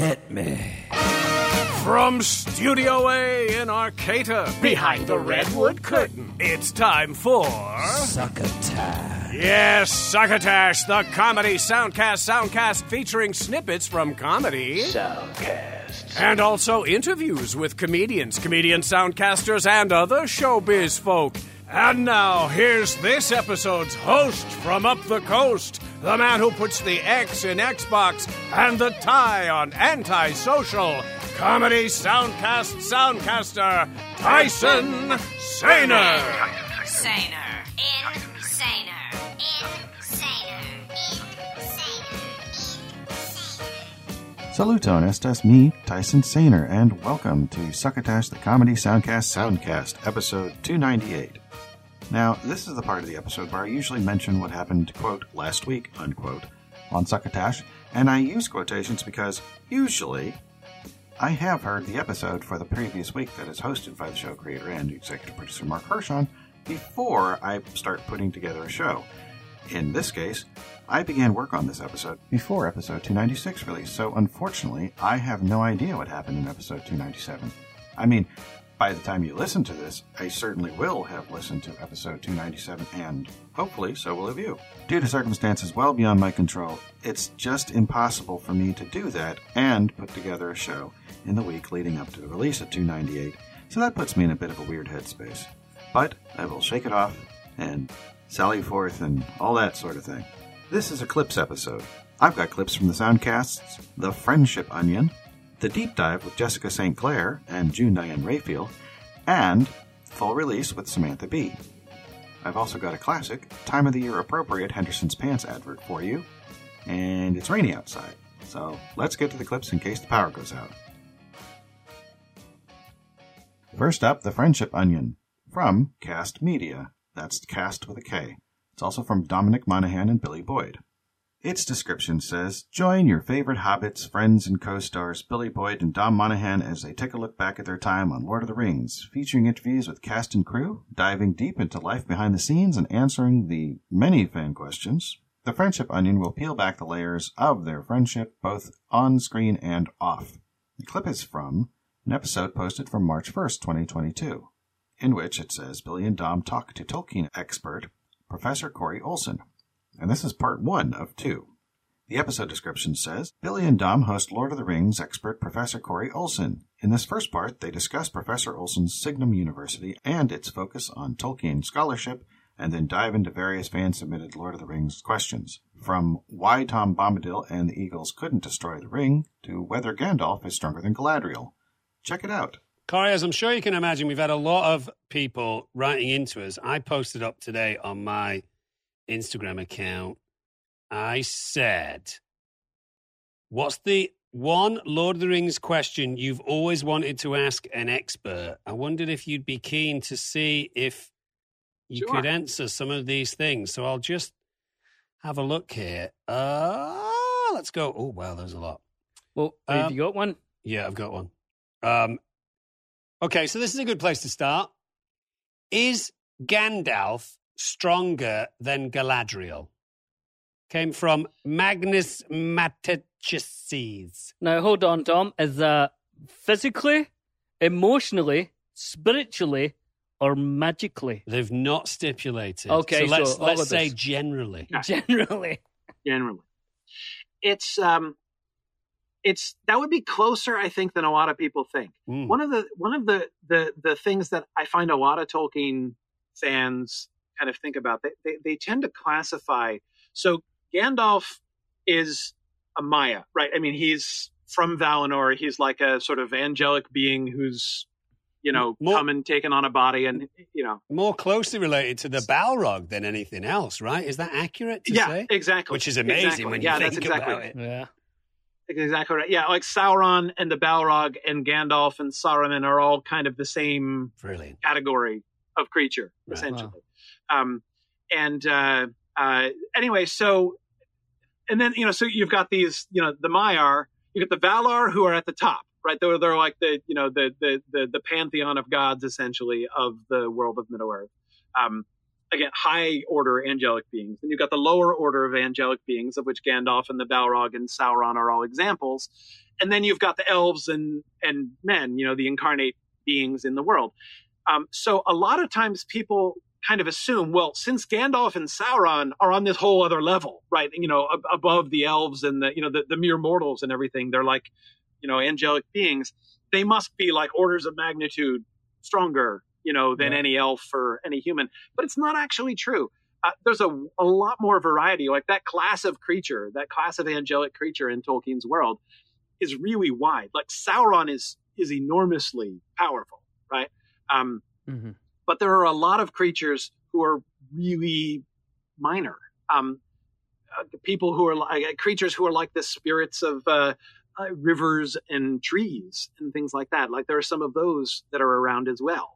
Hit me. From Studio A in Arcata, behind the redwood curtain, it's time for. Succotash. Yes, Succotash, the comedy soundcast soundcast featuring snippets from comedy. Soundcast. And also interviews with comedians, comedian soundcasters, and other showbiz folk. And now, here's this episode's host from up the coast, the man who puts the X in Xbox and the tie on antisocial, comedy soundcast soundcaster, Tyson Saner. In Saner. Insaner. Insaner. Saluton, estas me, Tyson Saner, and welcome to Succotash the Comedy Soundcast Soundcast, episode 298. Now, this is the part of the episode where I usually mention what happened, quote, last week, unquote, on Succotash, and I use quotations because, usually, I have heard the episode for the previous week that is hosted by the show creator and executive producer Mark Hershon before I start putting together a show. In this case, I began work on this episode before episode 296 release, so unfortunately, I have no idea what happened in episode 297. I mean, by the time you listen to this, I certainly will have listened to episode 297, and hopefully so will have you. Due to circumstances well beyond my control, it's just impossible for me to do that and put together a show in the week leading up to the release of 298, so that puts me in a bit of a weird headspace. But I will shake it off and sally forth and all that sort of thing. This is a clips episode. I've got clips from the soundcasts The Friendship Onion, The Deep Dive with Jessica St. Clair and June Diane Raphael, and Full Release with Samantha Bee. I've also got a classic, time of the year appropriate Henderson's Pants advert for you, and it's rainy outside. So let's get to the clips in case the power goes out. First up, The Friendship Onion from Kast Media. That's cast with a K. It's also from Dominic Monaghan and Billy Boyd. Its description says Join your favorite hobbits, friends, and co stars Billy Boyd and Dom Monaghan as they take a look back at their time on Lord of the Rings, featuring interviews with cast and crew, diving deep into life behind the scenes, and answering the many fan questions. The Friendship Onion will peel back the layers of their friendship, both on screen and off. The clip is from an episode posted from March 1st, 2022, in which it says Billy and Dom talk to Tolkien expert Professor Corey Olsen. And this is part one of two. The episode description says Billy and Dom host Lord of the Rings expert Professor Corey Olsen. In this first part, they discuss Professor Olsen's Signum University and its focus on Tolkien scholarship, and then dive into various fan submitted Lord of the Rings questions. From why Tom Bombadil and the Eagles couldn't destroy the ring to whether Gandalf is stronger than Galadriel. Check it out. Corey, as I'm sure you can imagine, we've had a lot of people writing into us. I posted up today on my Instagram account. I said, What's the one Lord of the Rings question you've always wanted to ask an expert? I wondered if you'd be keen to see if you Sure. could answer some of these things. So I'll just have a look here. Uh, let's go. Oh, wow, there's a lot. Well, have Um, you got one? Yeah, I've got one. Um, okay, so this is a good place to start. Is Gandalf stronger than Galadriel? Came from Magnus Matacheses. Now, hold on, Tom. Is that physically, emotionally, spiritually, or magically? They've not stipulated. Okay, so let's so let's say this. generally. Generally. generally. It's um it's that would be closer, I think, than a lot of people think. Mm. One of the one of the the the things that I find a lot of Tolkien fans kind of think about, they they, they tend to classify so Gandalf is a Maya, right? I mean, he's from Valinor. He's like a sort of angelic being who's, you know, More- come and taken on a body, and you know, More closely related to the Balrog than anything else, right? Is that accurate to yeah, say? exactly. Which is amazing Exactly. when you yeah, think that's exactly about it. Yeah. Exactly right. Yeah, like Sauron and the Balrog and Gandalf and Saruman are all kind of the same Brilliant. category of creature, Right. essentially. Um, and uh, uh, anyway, so and then you know, so you've got these, you know, the Maiar, you got the Valar who are at the top, right? They're they're like the you know the the the, the pantheon of gods, essentially, of the world of Middle Earth. Um, again, high order angelic beings. And you've got the lower order of angelic beings, of which Gandalf and the Balrog and Sauron are all examples. and then you've got the elves and and men, you know, the incarnate beings in the world. Um, so a lot of times people kind of assume, well, since Gandalf and Sauron are on this whole other level, right? You know, ab- above the elves and the you know the, the mere mortals and everything, they're like, you know, angelic beings. They must be like orders of magnitude stronger, you know, than Yeah. any elf or any human. But it's not actually true. Uh, there's a, a lot more variety. Like that class of creature, that class of angelic creature in Tolkien's world is really wide. Like Sauron is is enormously powerful, right? Um, Mhm. But there are a lot of creatures who are really minor. Um, uh, people who are like uh, creatures who are like the spirits of uh, uh, rivers and trees and things like that. Like there are some of those that are around as well.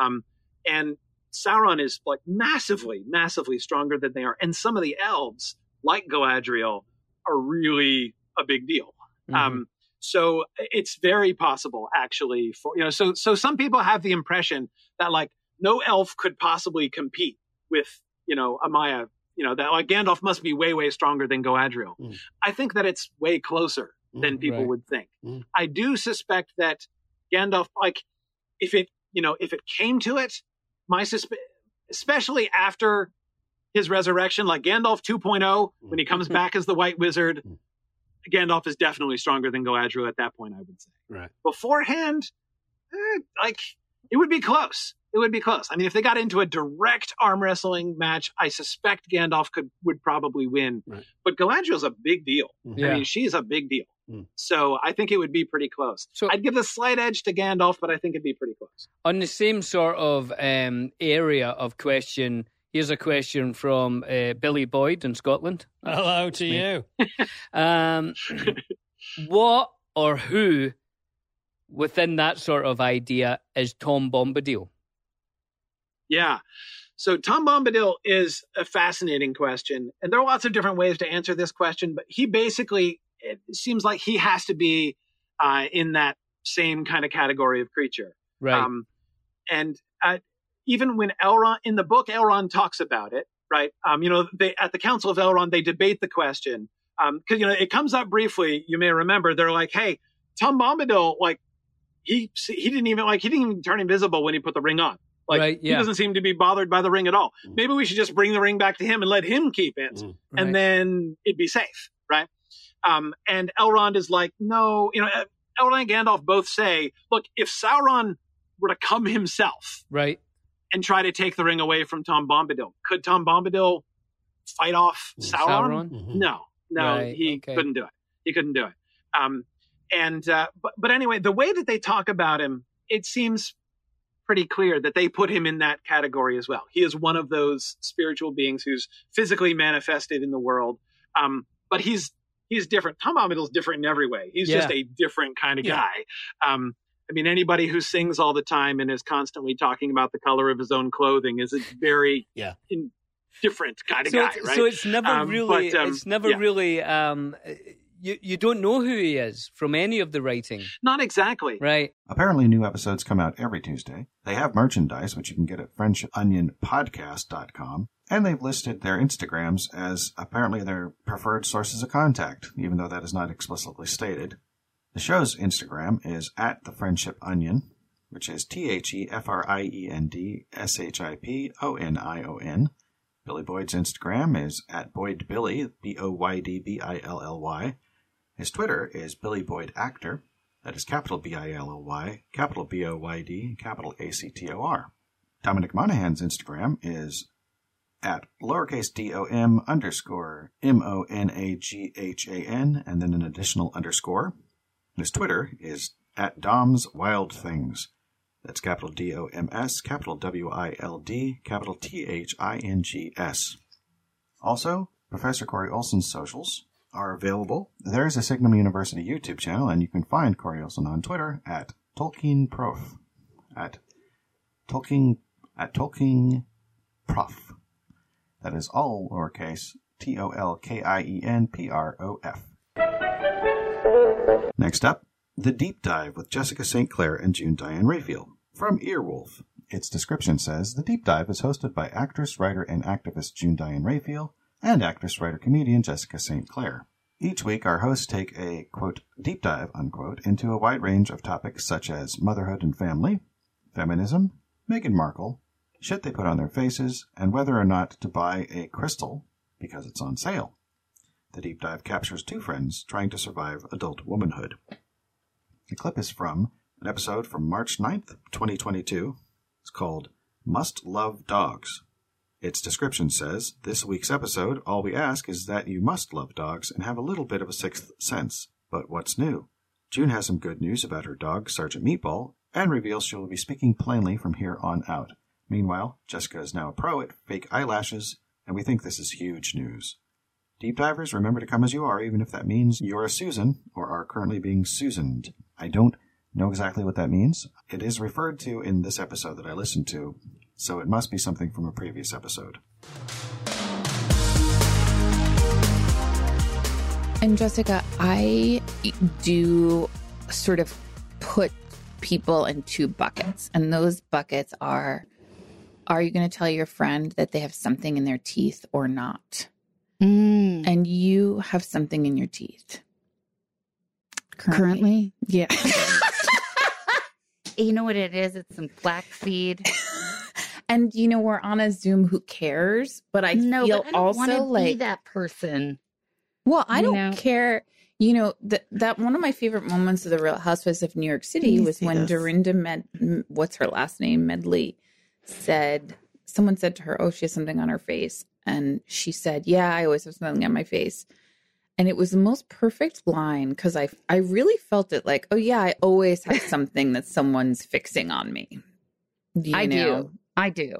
Um, and Sauron is like massively, massively stronger than they are. And some of the elves, like Galadriel, are really a big deal. Mhm. Um, so it's very possible, actually, for you know. So so some people have the impression that like no elf could possibly compete with you know a Maya. You know that like Gandalf must be way way stronger than Galadriel. Mm. I think that it's way closer than Mm, people right. would think. Mm. I do suspect that Gandalf, like, if it you know if it came to it, my susp- especially after his resurrection, like Gandalf 2.0, when he comes back as the White Wizard, Mm. Gandalf is definitely stronger than Galadriel at that point. I would say Right. beforehand, eh, like it would be close. It would be close. I mean, if they got into a direct arm wrestling match, I suspect Gandalf could would probably win. Right. But Galadriel's a big deal. I mean, she's a big deal. Mm. So I think it would be pretty close. So- I'd give the slight edge to Gandalf, but I think it'd be pretty close. On the same sort of um, area of question, here's a question from uh, Billy Boyd in Scotland. Hello to you. Um, what or who within that sort of idea is Tom Bombadil? Yeah. So Tom Bombadil is a fascinating question, and there are lots of different ways to answer this question. But he basically, it seems like he has to be uh, in that same kind of category of creature. Right. Um, and uh, even when Elrond in the book, Elrond talks about it, right? Um, you know, they at the Council of Elrond, they debate the question because you know it comes up briefly. You may remember they're like, "Hey, Tom Bombadil, like he he didn't even like he didn't even turn invisible when he put the ring on. Like Right, he doesn't seem to be bothered by the ring at all. Mm. Maybe we should just bring the ring back to him and let him keep it, Mm. right. and then it'd be safe, right? Um, and Elrond is like, no, you know, uh, Elrond and Gandalf both say, look, if Sauron were to come himself right. and try to take the ring away from Tom Bombadil, could Tom Bombadil fight off Mm. Sauron? Sauron? Mhm. No, no, Right, he okay. couldn't do it. He couldn't do it. Um, and uh, but but anyway, the way that they talk about him, it seems pretty clear that they put him in that category as well. He is one of those spiritual beings who's physically manifested in the world, um, but he's he's different. Tom Bombadil's different in every way. He's just a different kind of Yeah. guy. Um, I mean, anybody who sings all the time and is constantly talking about the color of his own clothing is a very Yeah. in, different kind of So guy, right? so it's never Um, really, but, um, it's never yeah. really, um, you, you don't know who he is from any of the writing. Not exactly. Right. Apparently, new episodes come out every Tuesday. They have merchandise, which you can get at FriendshipOnionPodcast.com. And they've listed their Instagrams as apparently their preferred sources of contact, even though that is not explicitly stated. The show's Instagram is at The Friendship Onion, which is T H E F R I E N D S H I P O N I O N. Billy Boyd's Instagram is at BoydBilly, B O Y D B I L L Y. His Twitter is Billy Boyd Actor. That is capital B I L L Y, capital B O Y D, capital A C T O R. Dominic Monaghan's Instagram is at lowercase d o m underscore m o n a g h a n, and then an additional underscore. His Twitter is at Dom's Wild Things. That's capital D O M S, capital W I L D, capital T H I N G S. Also, Professor Corey Olsen's socials are available. There is a Signum University YouTube channel, and you can find Corey Olsen on Twitter at Tolkien Prof. At Tolkien at Tolkien Prof. That is all lowercase T O L K I E N P R O F. Next up, The Deep Dive with Jessica St. Clair and June Diane Raphael from Earwolf. Its description says The Deep Dive is hosted by actress, writer, and activist June Diane Raphael and actress, writer, comedian Jessica St. Clair. Each week, our hosts take a, quote, deep dive, unquote, into a wide range of topics such as motherhood and family, feminism, Meghan Markle, shit they put on their faces, and whether or not to buy a crystal because it's on sale. The deep dive captures two friends trying to survive adult womanhood. The clip is from an episode from March 9th, 2022. It's called Must Love Dogs. Its description says This week's episode, all we ask is that you must love dogs and have a little bit of a sixth sense. But what's new? June has some good news about her dog, Sergeant Meatball, and reveals she will be speaking plainly from here on out. Meanwhile, Jessica is now a pro at fake eyelashes, and we think this is huge news. Deep divers, remember to come as you are, even if that means you're a Susan or are currently being Susaned. I don't know exactly what that means. It is referred to in this episode that I listened to, so it must be something from a previous episode. And Jessica, I do sort of put people in two buckets, and those buckets are are you going to tell your friend that they have something in their teeth or not? Mm. And you have something in your teeth. Currently? Yeah. You know what it is? It's some flaxseed. And you know, we're on a Zoom, who cares? But I no, feel but I don't also wanna like be that person. Well, I don't know? care. You know that that one of my favorite moments of the Real Housewives of New York City was when this. Dorinda Med, what's her last name, Medley, said someone said to her, "Oh, she has something on her face," and she said, "Yeah, I always have something on my face." And it was the most perfect line because I I really felt it like, oh yeah, I always have something that someone's fixing on me. You I know? do. I do.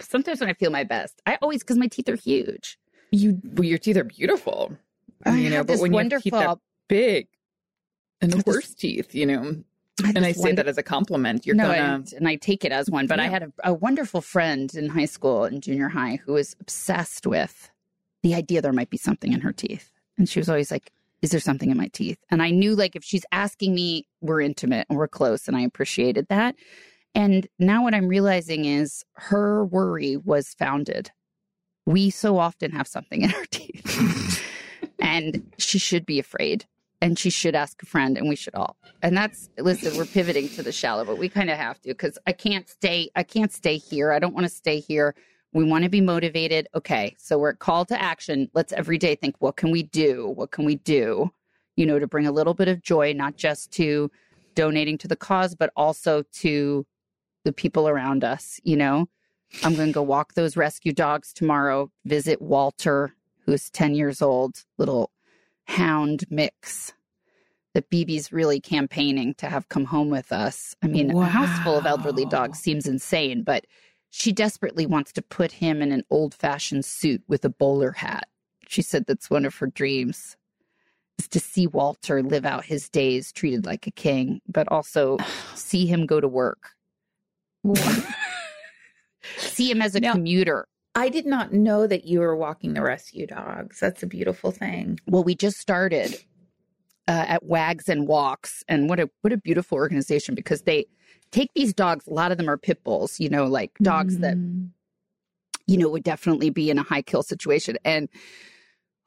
Sometimes when I feel my best, I always because my teeth are huge. You well, your teeth are beautiful, I you know, have but this when you have teeth that wonderful- big and the This- worst teeth, you know. And I say wonder- that as a compliment. You're no, gonna and, and I take it as one. But I had a, a wonderful friend in high school and junior high who was obsessed with the idea there might be something in her teeth, and she was always like, "Is there something in my teeth?" And I knew like if she's asking me, we're intimate and we're close, and I appreciated that. And now what I'm realizing is her worry was founded. We so often have something in our teeth, and she should be afraid and she should ask a friend and we should all. And that's listen we're pivoting to the shallow but we kind of have to because i can't stay i can't stay here. I don't want to stay here. We want to be motivated. Okay so we're at call to action. Let's every day think what can we do? What can we do you know to bring a little bit of joy not just to donating to the cause but also to the people around us you know i'm going to go walk those rescue dogs tomorrow visit walter who's 10 years old little hound mix that BB's really campaigning to have come home with us. I mean, a house full of elderly dogs seems insane, but she desperately wants to put him in an old fashioned suit with a bowler hat. She said that's one of her dreams is to see Walter live out his days treated like a king, but also see him go to work. see him as a Now- commuter. I did not know that you were walking the rescue dogs. That's a beautiful thing. Well, we just started uh, at Wags and Walks, and what a what a beautiful organization because they take these dogs. A lot of them are pit bulls, you know, like dogs that Mhm. you know would definitely be in a high kill situation. And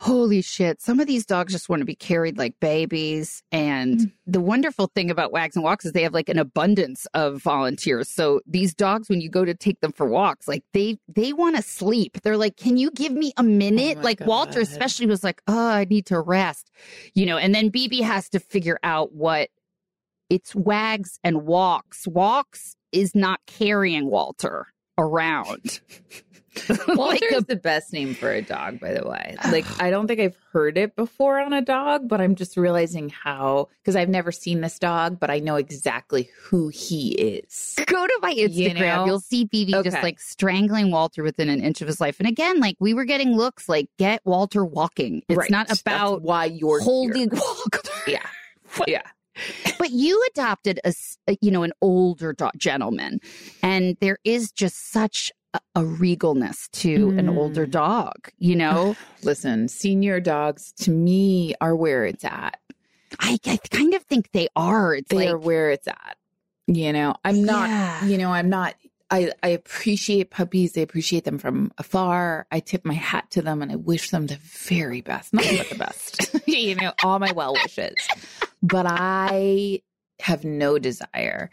holy shit, some of these dogs just want to be carried like babies. And Mm. the wonderful thing about Wags and Walks is they have like an abundance of volunteers. So these dogs, when you go to take them for walks, like they they want to sleep. They're like, "Can you give me a minute?" Oh like Walter, especially, was like, "Oh, I need to rest," you know. And then BB has to figure out what it's Wags and Walks. Walks is not carrying Walter around. Walter a- is the best name for a dog, by the way. Like, I don't think I've heard it before on a dog, but I'm just realizing how, because I've never seen this dog, but I know exactly who he is. Go to my Instagram. You know? You'll see BB just like strangling Walter within an inch of his life. And again, like we were getting looks like get Walter walking. It's Right. not That's about why you're holding here. Walter. Yeah. Yeah. But you adopted a you know, an older do- gentleman, and there is just such a, a regalness to an older Mm. dog. You know, Listen, senior dogs to me are where it's at. I, I kind of think they are. It's They like are where it's at. You know, I'm not, Yeah. you know, I'm not, I, I appreciate puppies. I appreciate them from afar. I tip my hat to them and I wish them the very best, nothing but the best. you know, all my well wishes. But I have no desire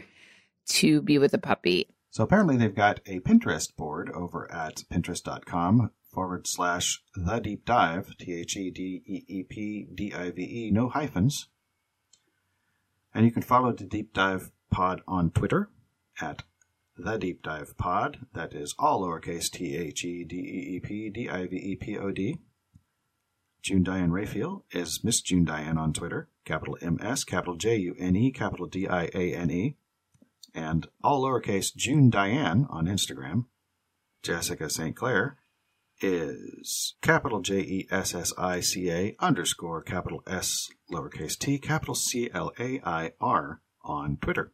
to be with a puppy. So apparently they've got a Pinterest board over at pinterest.com forward slash the deep dive, T H E D E E P D I V E, no hyphens. And you can follow the Deep Dive Pod on Twitter at the Deep Dive Pod. That is all lowercase T H E D E E P D I V E P O D. June Diane Raphael is Miss June Diane on Twitter, capital M S, capital J U N E, capital D I A N E, and all lowercase June Diane on Instagram. Jessica St. Clair is capital J E S S I C A underscore capital S lowercase t capital C L A I R on Twitter.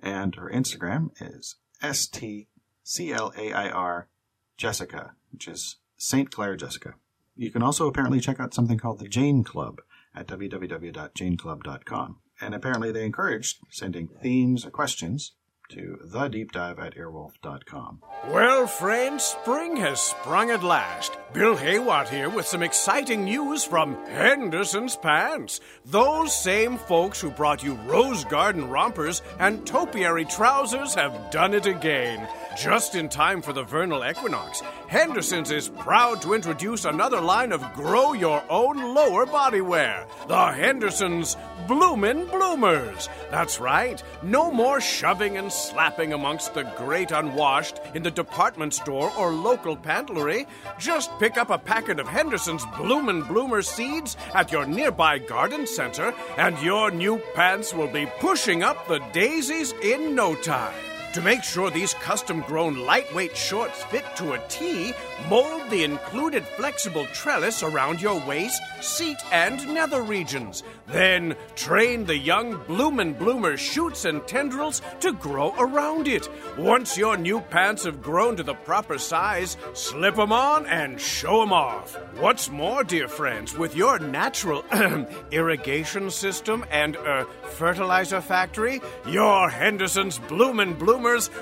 And her Instagram is S T C L A I R Jessica, which is St. Clair Jessica. You can also apparently check out something called the Jane Club at www.janeclub.com. And apparently they encouraged sending themes or questions to thedeepdive at earwolf.com. Well, friends, spring has sprung at last. Bill Haywatt here with some exciting news from Henderson's Pants. Those same folks who brought you Rose Garden rompers and topiary trousers have done it again. Just in time for the vernal equinox, Henderson's is proud to introduce another line of grow your own lower body wear. The Henderson's Bloomin' Bloomers. That's right, no more shoving and slapping amongst the great unwashed in the department store or local pantlery. Just pick up a packet of Henderson's Bloomin' Bloomer seeds at your nearby garden center, and your new pants will be pushing up the daisies in no time. To make sure these custom grown lightweight shorts fit to a T, mold the included flexible trellis around your waist, seat, and nether regions. Then train the young bloomin' bloomer shoots and tendrils to grow around it. Once your new pants have grown to the proper size, slip 'em on and show 'em off. What's more, dear friends, with your natural irrigation system and uh, fertilizer factory, your Henderson's bloomin'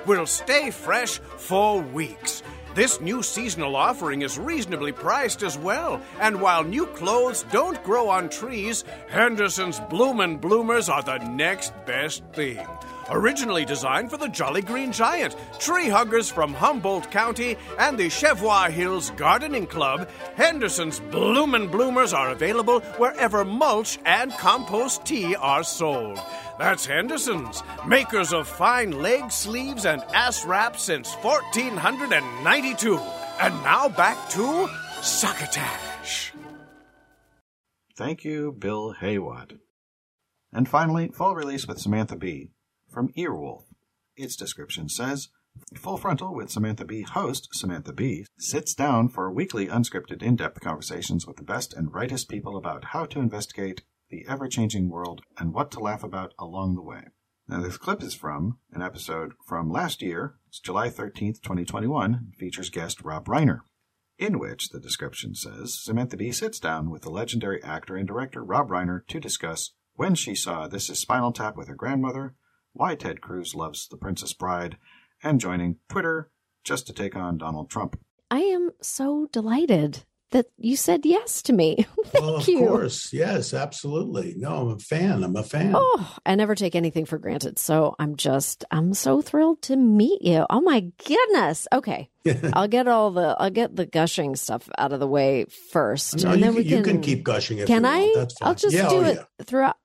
will stay fresh for weeks. This new seasonal offering is reasonably priced as well, and while new clothes don't grow on trees, Henderson's Bloomin' Bloomers are the next best thing. Originally designed for the Jolly Green Giant, tree huggers from Humboldt County, and the Cheviot Hills Gardening Club, Henderson's Bloomin' Bloomers are available wherever mulch and compost tea are sold. That's Henderson's, makers of fine leg sleeves and ass wraps since 1492. And now back to Succotash. Thank you, Bill Haywatt. And finally, full release with Samantha Bee from Earwolf. Its description says Full Frontal with Samantha Bee host Samantha Bee sits down for weekly unscripted in depth conversations with the best and brightest people about how to investigate the ever changing world and what to laugh about along the way. Now, this clip is from an episode from last year, it's July 13th, 2021, features guest Rob Reiner, in which the description says Samantha Bee sits down with the legendary actor and director Rob Reiner to discuss when she saw This Is Spinal Tap with her grandmother, why Ted Cruz loves The Princess Bride, and joining Twitter just to take on Donald Trump. I am so delighted that you said yes to me. Thank well, of you. course. Yes, absolutely. No, I'm a fan. I'm a fan. Oh, I never take anything for granted. So I'm just, I'm so thrilled to meet you. Oh my goodness. Okay. I'll get all the, I'll get the gushing stuff out of the way first. No, and you, then we can, can, you can keep gushing if Can you I? want. That's fine. I'll just yeah, do oh, it yeah. throughout.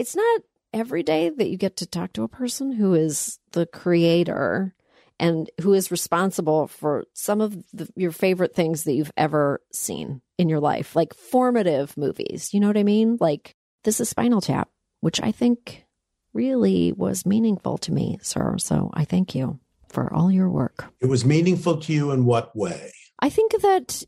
It's not every day that you get to talk to a person who is the creator and who is responsible for some of the, your favorite things that you've ever seen in your life, like formative movies. You know what I mean? Like this is Spinal Tap, which I think really was meaningful to me, sir. So I thank you for all your work. It was meaningful to you in what way? I think that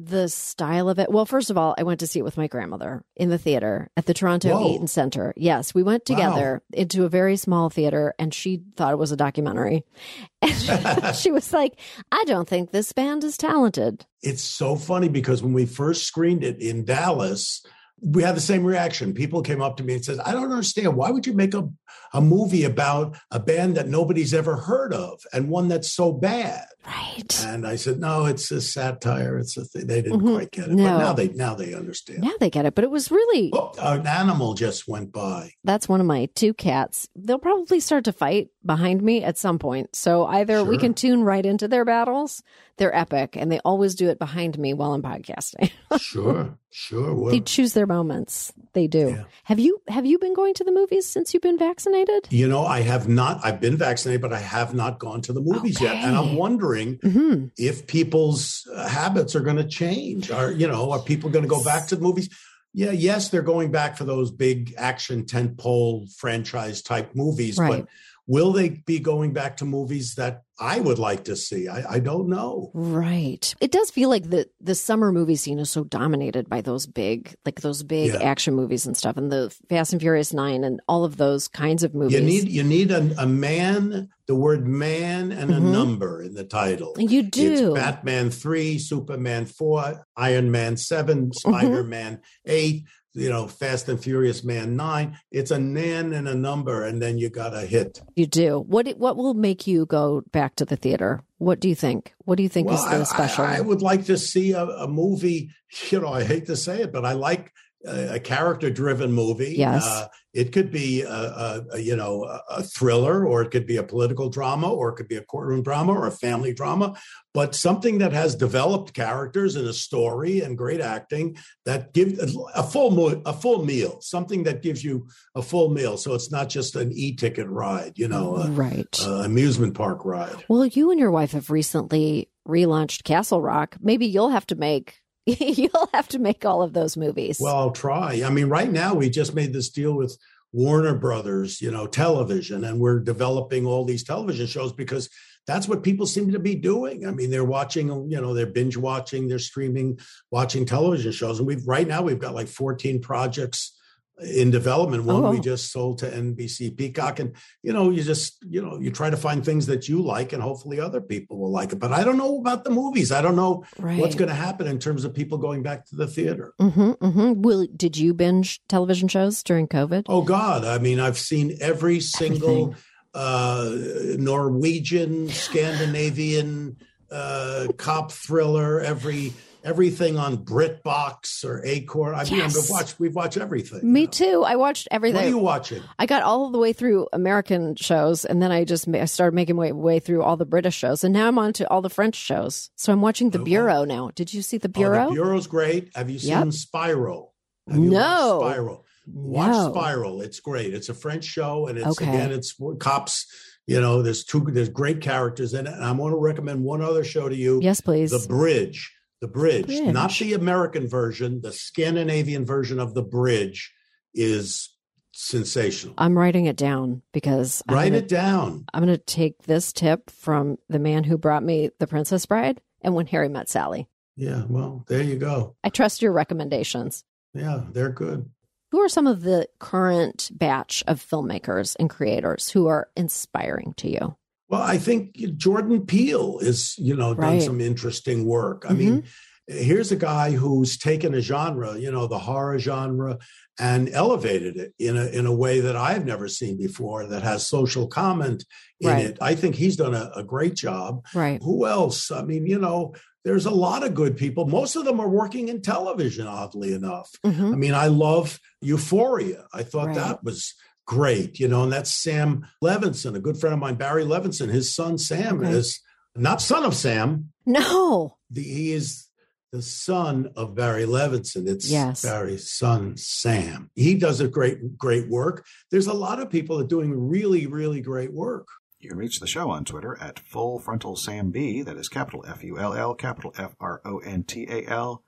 the style of it. Well, first of all, I went to see it with my grandmother in the theater at the Toronto Whoa. Eaton Center. Yes, we went together into a very small theater, and she thought it was a documentary. And she was like, "I don't think this band is talented." It's so funny because when we first screened it in Dallas, we had the same reaction. People came up to me and said, I don't understand. Why would you make a, a movie about a band that nobody's ever heard of and one that's so bad? Right. And I said, no, it's a satire. It's a thing. They didn't Mhm. quite get it. No. But now they now they understand. Now they get it, but it was really Oh, an animal just went by. that's one of my two cats. They'll probably start to fight behind me at some point. So either we can tune right into their battles. They're epic and they always do it behind me while I'm podcasting. Sure, sure. Well, they choose their moments. They do. Yeah. Have you have you been going to the movies since you've been vaccinated? you know, I have not. I've been vaccinated, but I have not gone to the movies yet, and I'm Okay. Wondering hmm if people's uh, habits are going to change. Are you know, are people going to go back to the movies? Yeah, yes, they're going back for those big action tentpole franchise type movies, Right. but will they be going back to movies that I would like to see? I, I don't know. Right. It does feel like the the summer movie scene is so dominated by those big like those big Yeah. action movies and stuff and the Fast and Furious 9 and all of those kinds of movies. You need you need a, a man, the word man, and a Mhm. number in the title. You It's do. Batman 3, Superman 4, Iron Man 7, Mm-hmm. Spider Man 8, you know, Fast and Furious Man 9. It's a nan and a number, and then you got a hit. You do. What what will make you go back to the theater? What do you think? What do you think is Well, the I- special? I, I would like to see a, a movie. You know, I hate to say it, but I like a, a character-driven movie. Yes. Uh, it could be a, a, a you know a, thriller, or it could be a political drama, or it could be a courtroom drama, or a family drama. But something that has developed characters and a story and great acting that give a full mo- a full meal. Something that gives you a full meal, so it's not just an e-ticket ride. You know, a, right. amusement park ride. well, you and your wife have recently relaunched Castle Rock. Maybe you'll have to make you'll have to make all of those movies. Well, I'll try. I mean, right now we just made this deal with Warner Brothers, you know, television, and we're developing all these television shows because that's what people seem to be doing. I mean, they're watching, you know, they're binge watching, they're streaming, watching television shows. And we've right now we've got like 14 projects in development. One Oh. we just sold to NBC Peacock. And, you know, you just, you know, you try to find things that you like and hopefully other people will like it. But I don't know about the movies. I don't know right. what's going to happen in terms of people going back to the theater. hmm hmm Will did you binge television shows during COVID? Oh God! I mean, I've seen every single uh, Norwegian, Scandinavian uh, cop thriller, every everything on BritBox or Acorn. I mean, Yes. we've watched we've watched everything. Me you know. too. I watched everything. What are you watching? I got all the way through American shows, and then I just I started making my way through all the British shows, and now I'm on to all the French shows. So I'm watching The Oh. Bureau now. Did you see The Oh, Bureau? the Bureau's great. Have you seen Yep. Spiral? Have you No. Spiral. Watch No. Spiral. It's great. It's a French show, and it's Okay. again, it's cops. You know, there's two. There's great characters in it, and I want to recommend one other show to you. Yes, please. The Bridge. The Bridge, Bridge. not the American version, the Scandinavian version of The Bridge is sensational. I'm writing it down because I'm Write gonna, it down. I'm going to take this tip from the man who brought me The Princess Bride and When Harry Met Sally. Yeah, well, there you go. I trust your recommendations. Yeah, they're good. Who are some of the current batch of filmmakers and creators who are inspiring to you? Well, I think Jordan Peele is, you know, done some interesting work. I mean, here's a guy who's taken a genre, you know, the horror genre, and elevated it in a in a way that I've never seen before. That has social comment in Right. it. I think he's done a, a great job. Right. Who else? I mean, you know, there's a lot of good people. Most of them are working in television, oddly enough. Mhm. I mean, I love Euphoria. I thought Right. that was great, you know, and that's Sam Levinson, a good friend of mine, Barry Levinson. His son Sam Okay. is not son of Sam. No. The, he is the son of Barry Levinson. It's Yes. Barry's son Sam. He does a great, great work. There's a lot of people that are doing really, really great work. You can reach the show on Twitter at Full Frontal Sam B. That is capital F U L L, capital F R O N T A L,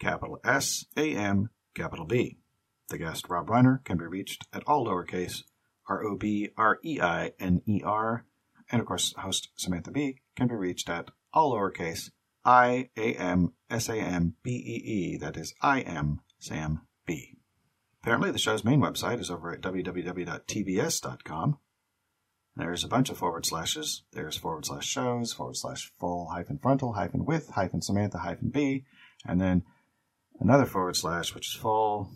capital S A M, capital B. The guest Rob Reiner can be reached at all lowercase R O B R E I N E R, and of course, host Samantha Bee can be reached at all lowercase I A M S A M B E E. That is I am Sam B. Apparently, the show's main website is over at www.tbs.com. There's a bunch of forward slashes. There's forward slash shows, forward slash full hyphen frontal hyphen with hyphen Samantha hyphen B, and then another forward slash, which is full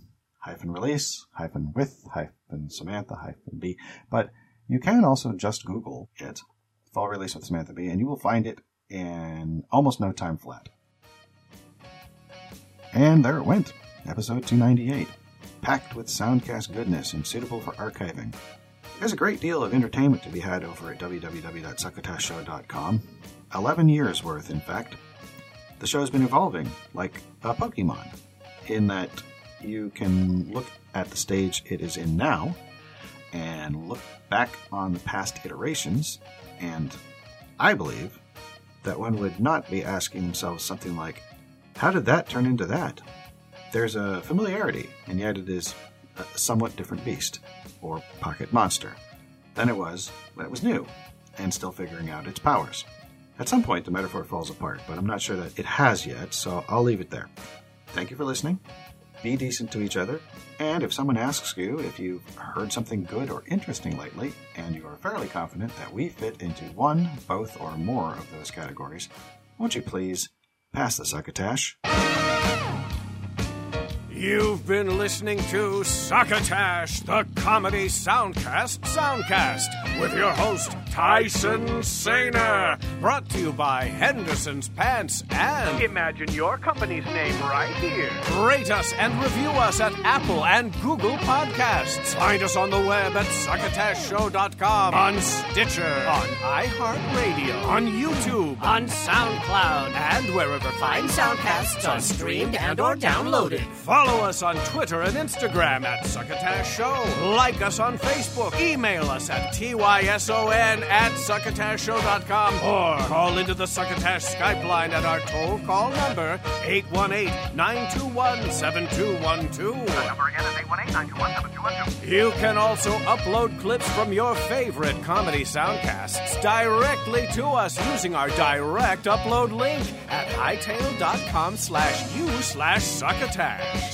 hyphen release, hyphen with, hyphen Samantha, hyphen B. But you can also just Google it, fall release with Samantha Bee, and you will find it in almost no time flat. And there it went, episode 298, packed with soundcast goodness and suitable for archiving. There's a great deal of entertainment to be had over at www.succotashshow.com. 11 years worth, in fact. The show's been evolving, like a Pokemon, in that you can look at the stage it is in now and look back on the past iterations, and I believe that one would not be asking themselves something like, How did that turn into that? There's a familiarity, and yet it is a somewhat different beast, or pocket monster, than it was when it was new, and still figuring out its powers. At some point, the metaphor falls apart, but I'm not sure that it has yet, so I'll leave it there. Thank you for listening. Be decent to each other, and if someone asks you if you've heard something good or interesting lately, and you are fairly confident that we fit into one, both, or more of those categories, won't you please pass the succotash? You've been listening to Succotash, the comedy soundcast soundcast, with your host, Tyson Sainer. Brought to you by Henderson's Pants and. Imagine your company's name right here. Rate us and review us at Apple and Google Podcasts. Find us on the web at succotashshow.com, on Stitcher, on iHeartRadio, on YouTube, On SoundCloud. and wherever fine soundcasts are streamed and or downloaded. Follow us on Twitter and Instagram at Succotash Show. Like us on Facebook. Email us at tyson at succotashshow.com or call into the Succotash Skype line at our toll call number 818-921-7212. Number again is 818-921-7212. You can also upload clips from your favorite comedy soundcasts directly to us using our direct upload link at hightail.com slash you slash succotash.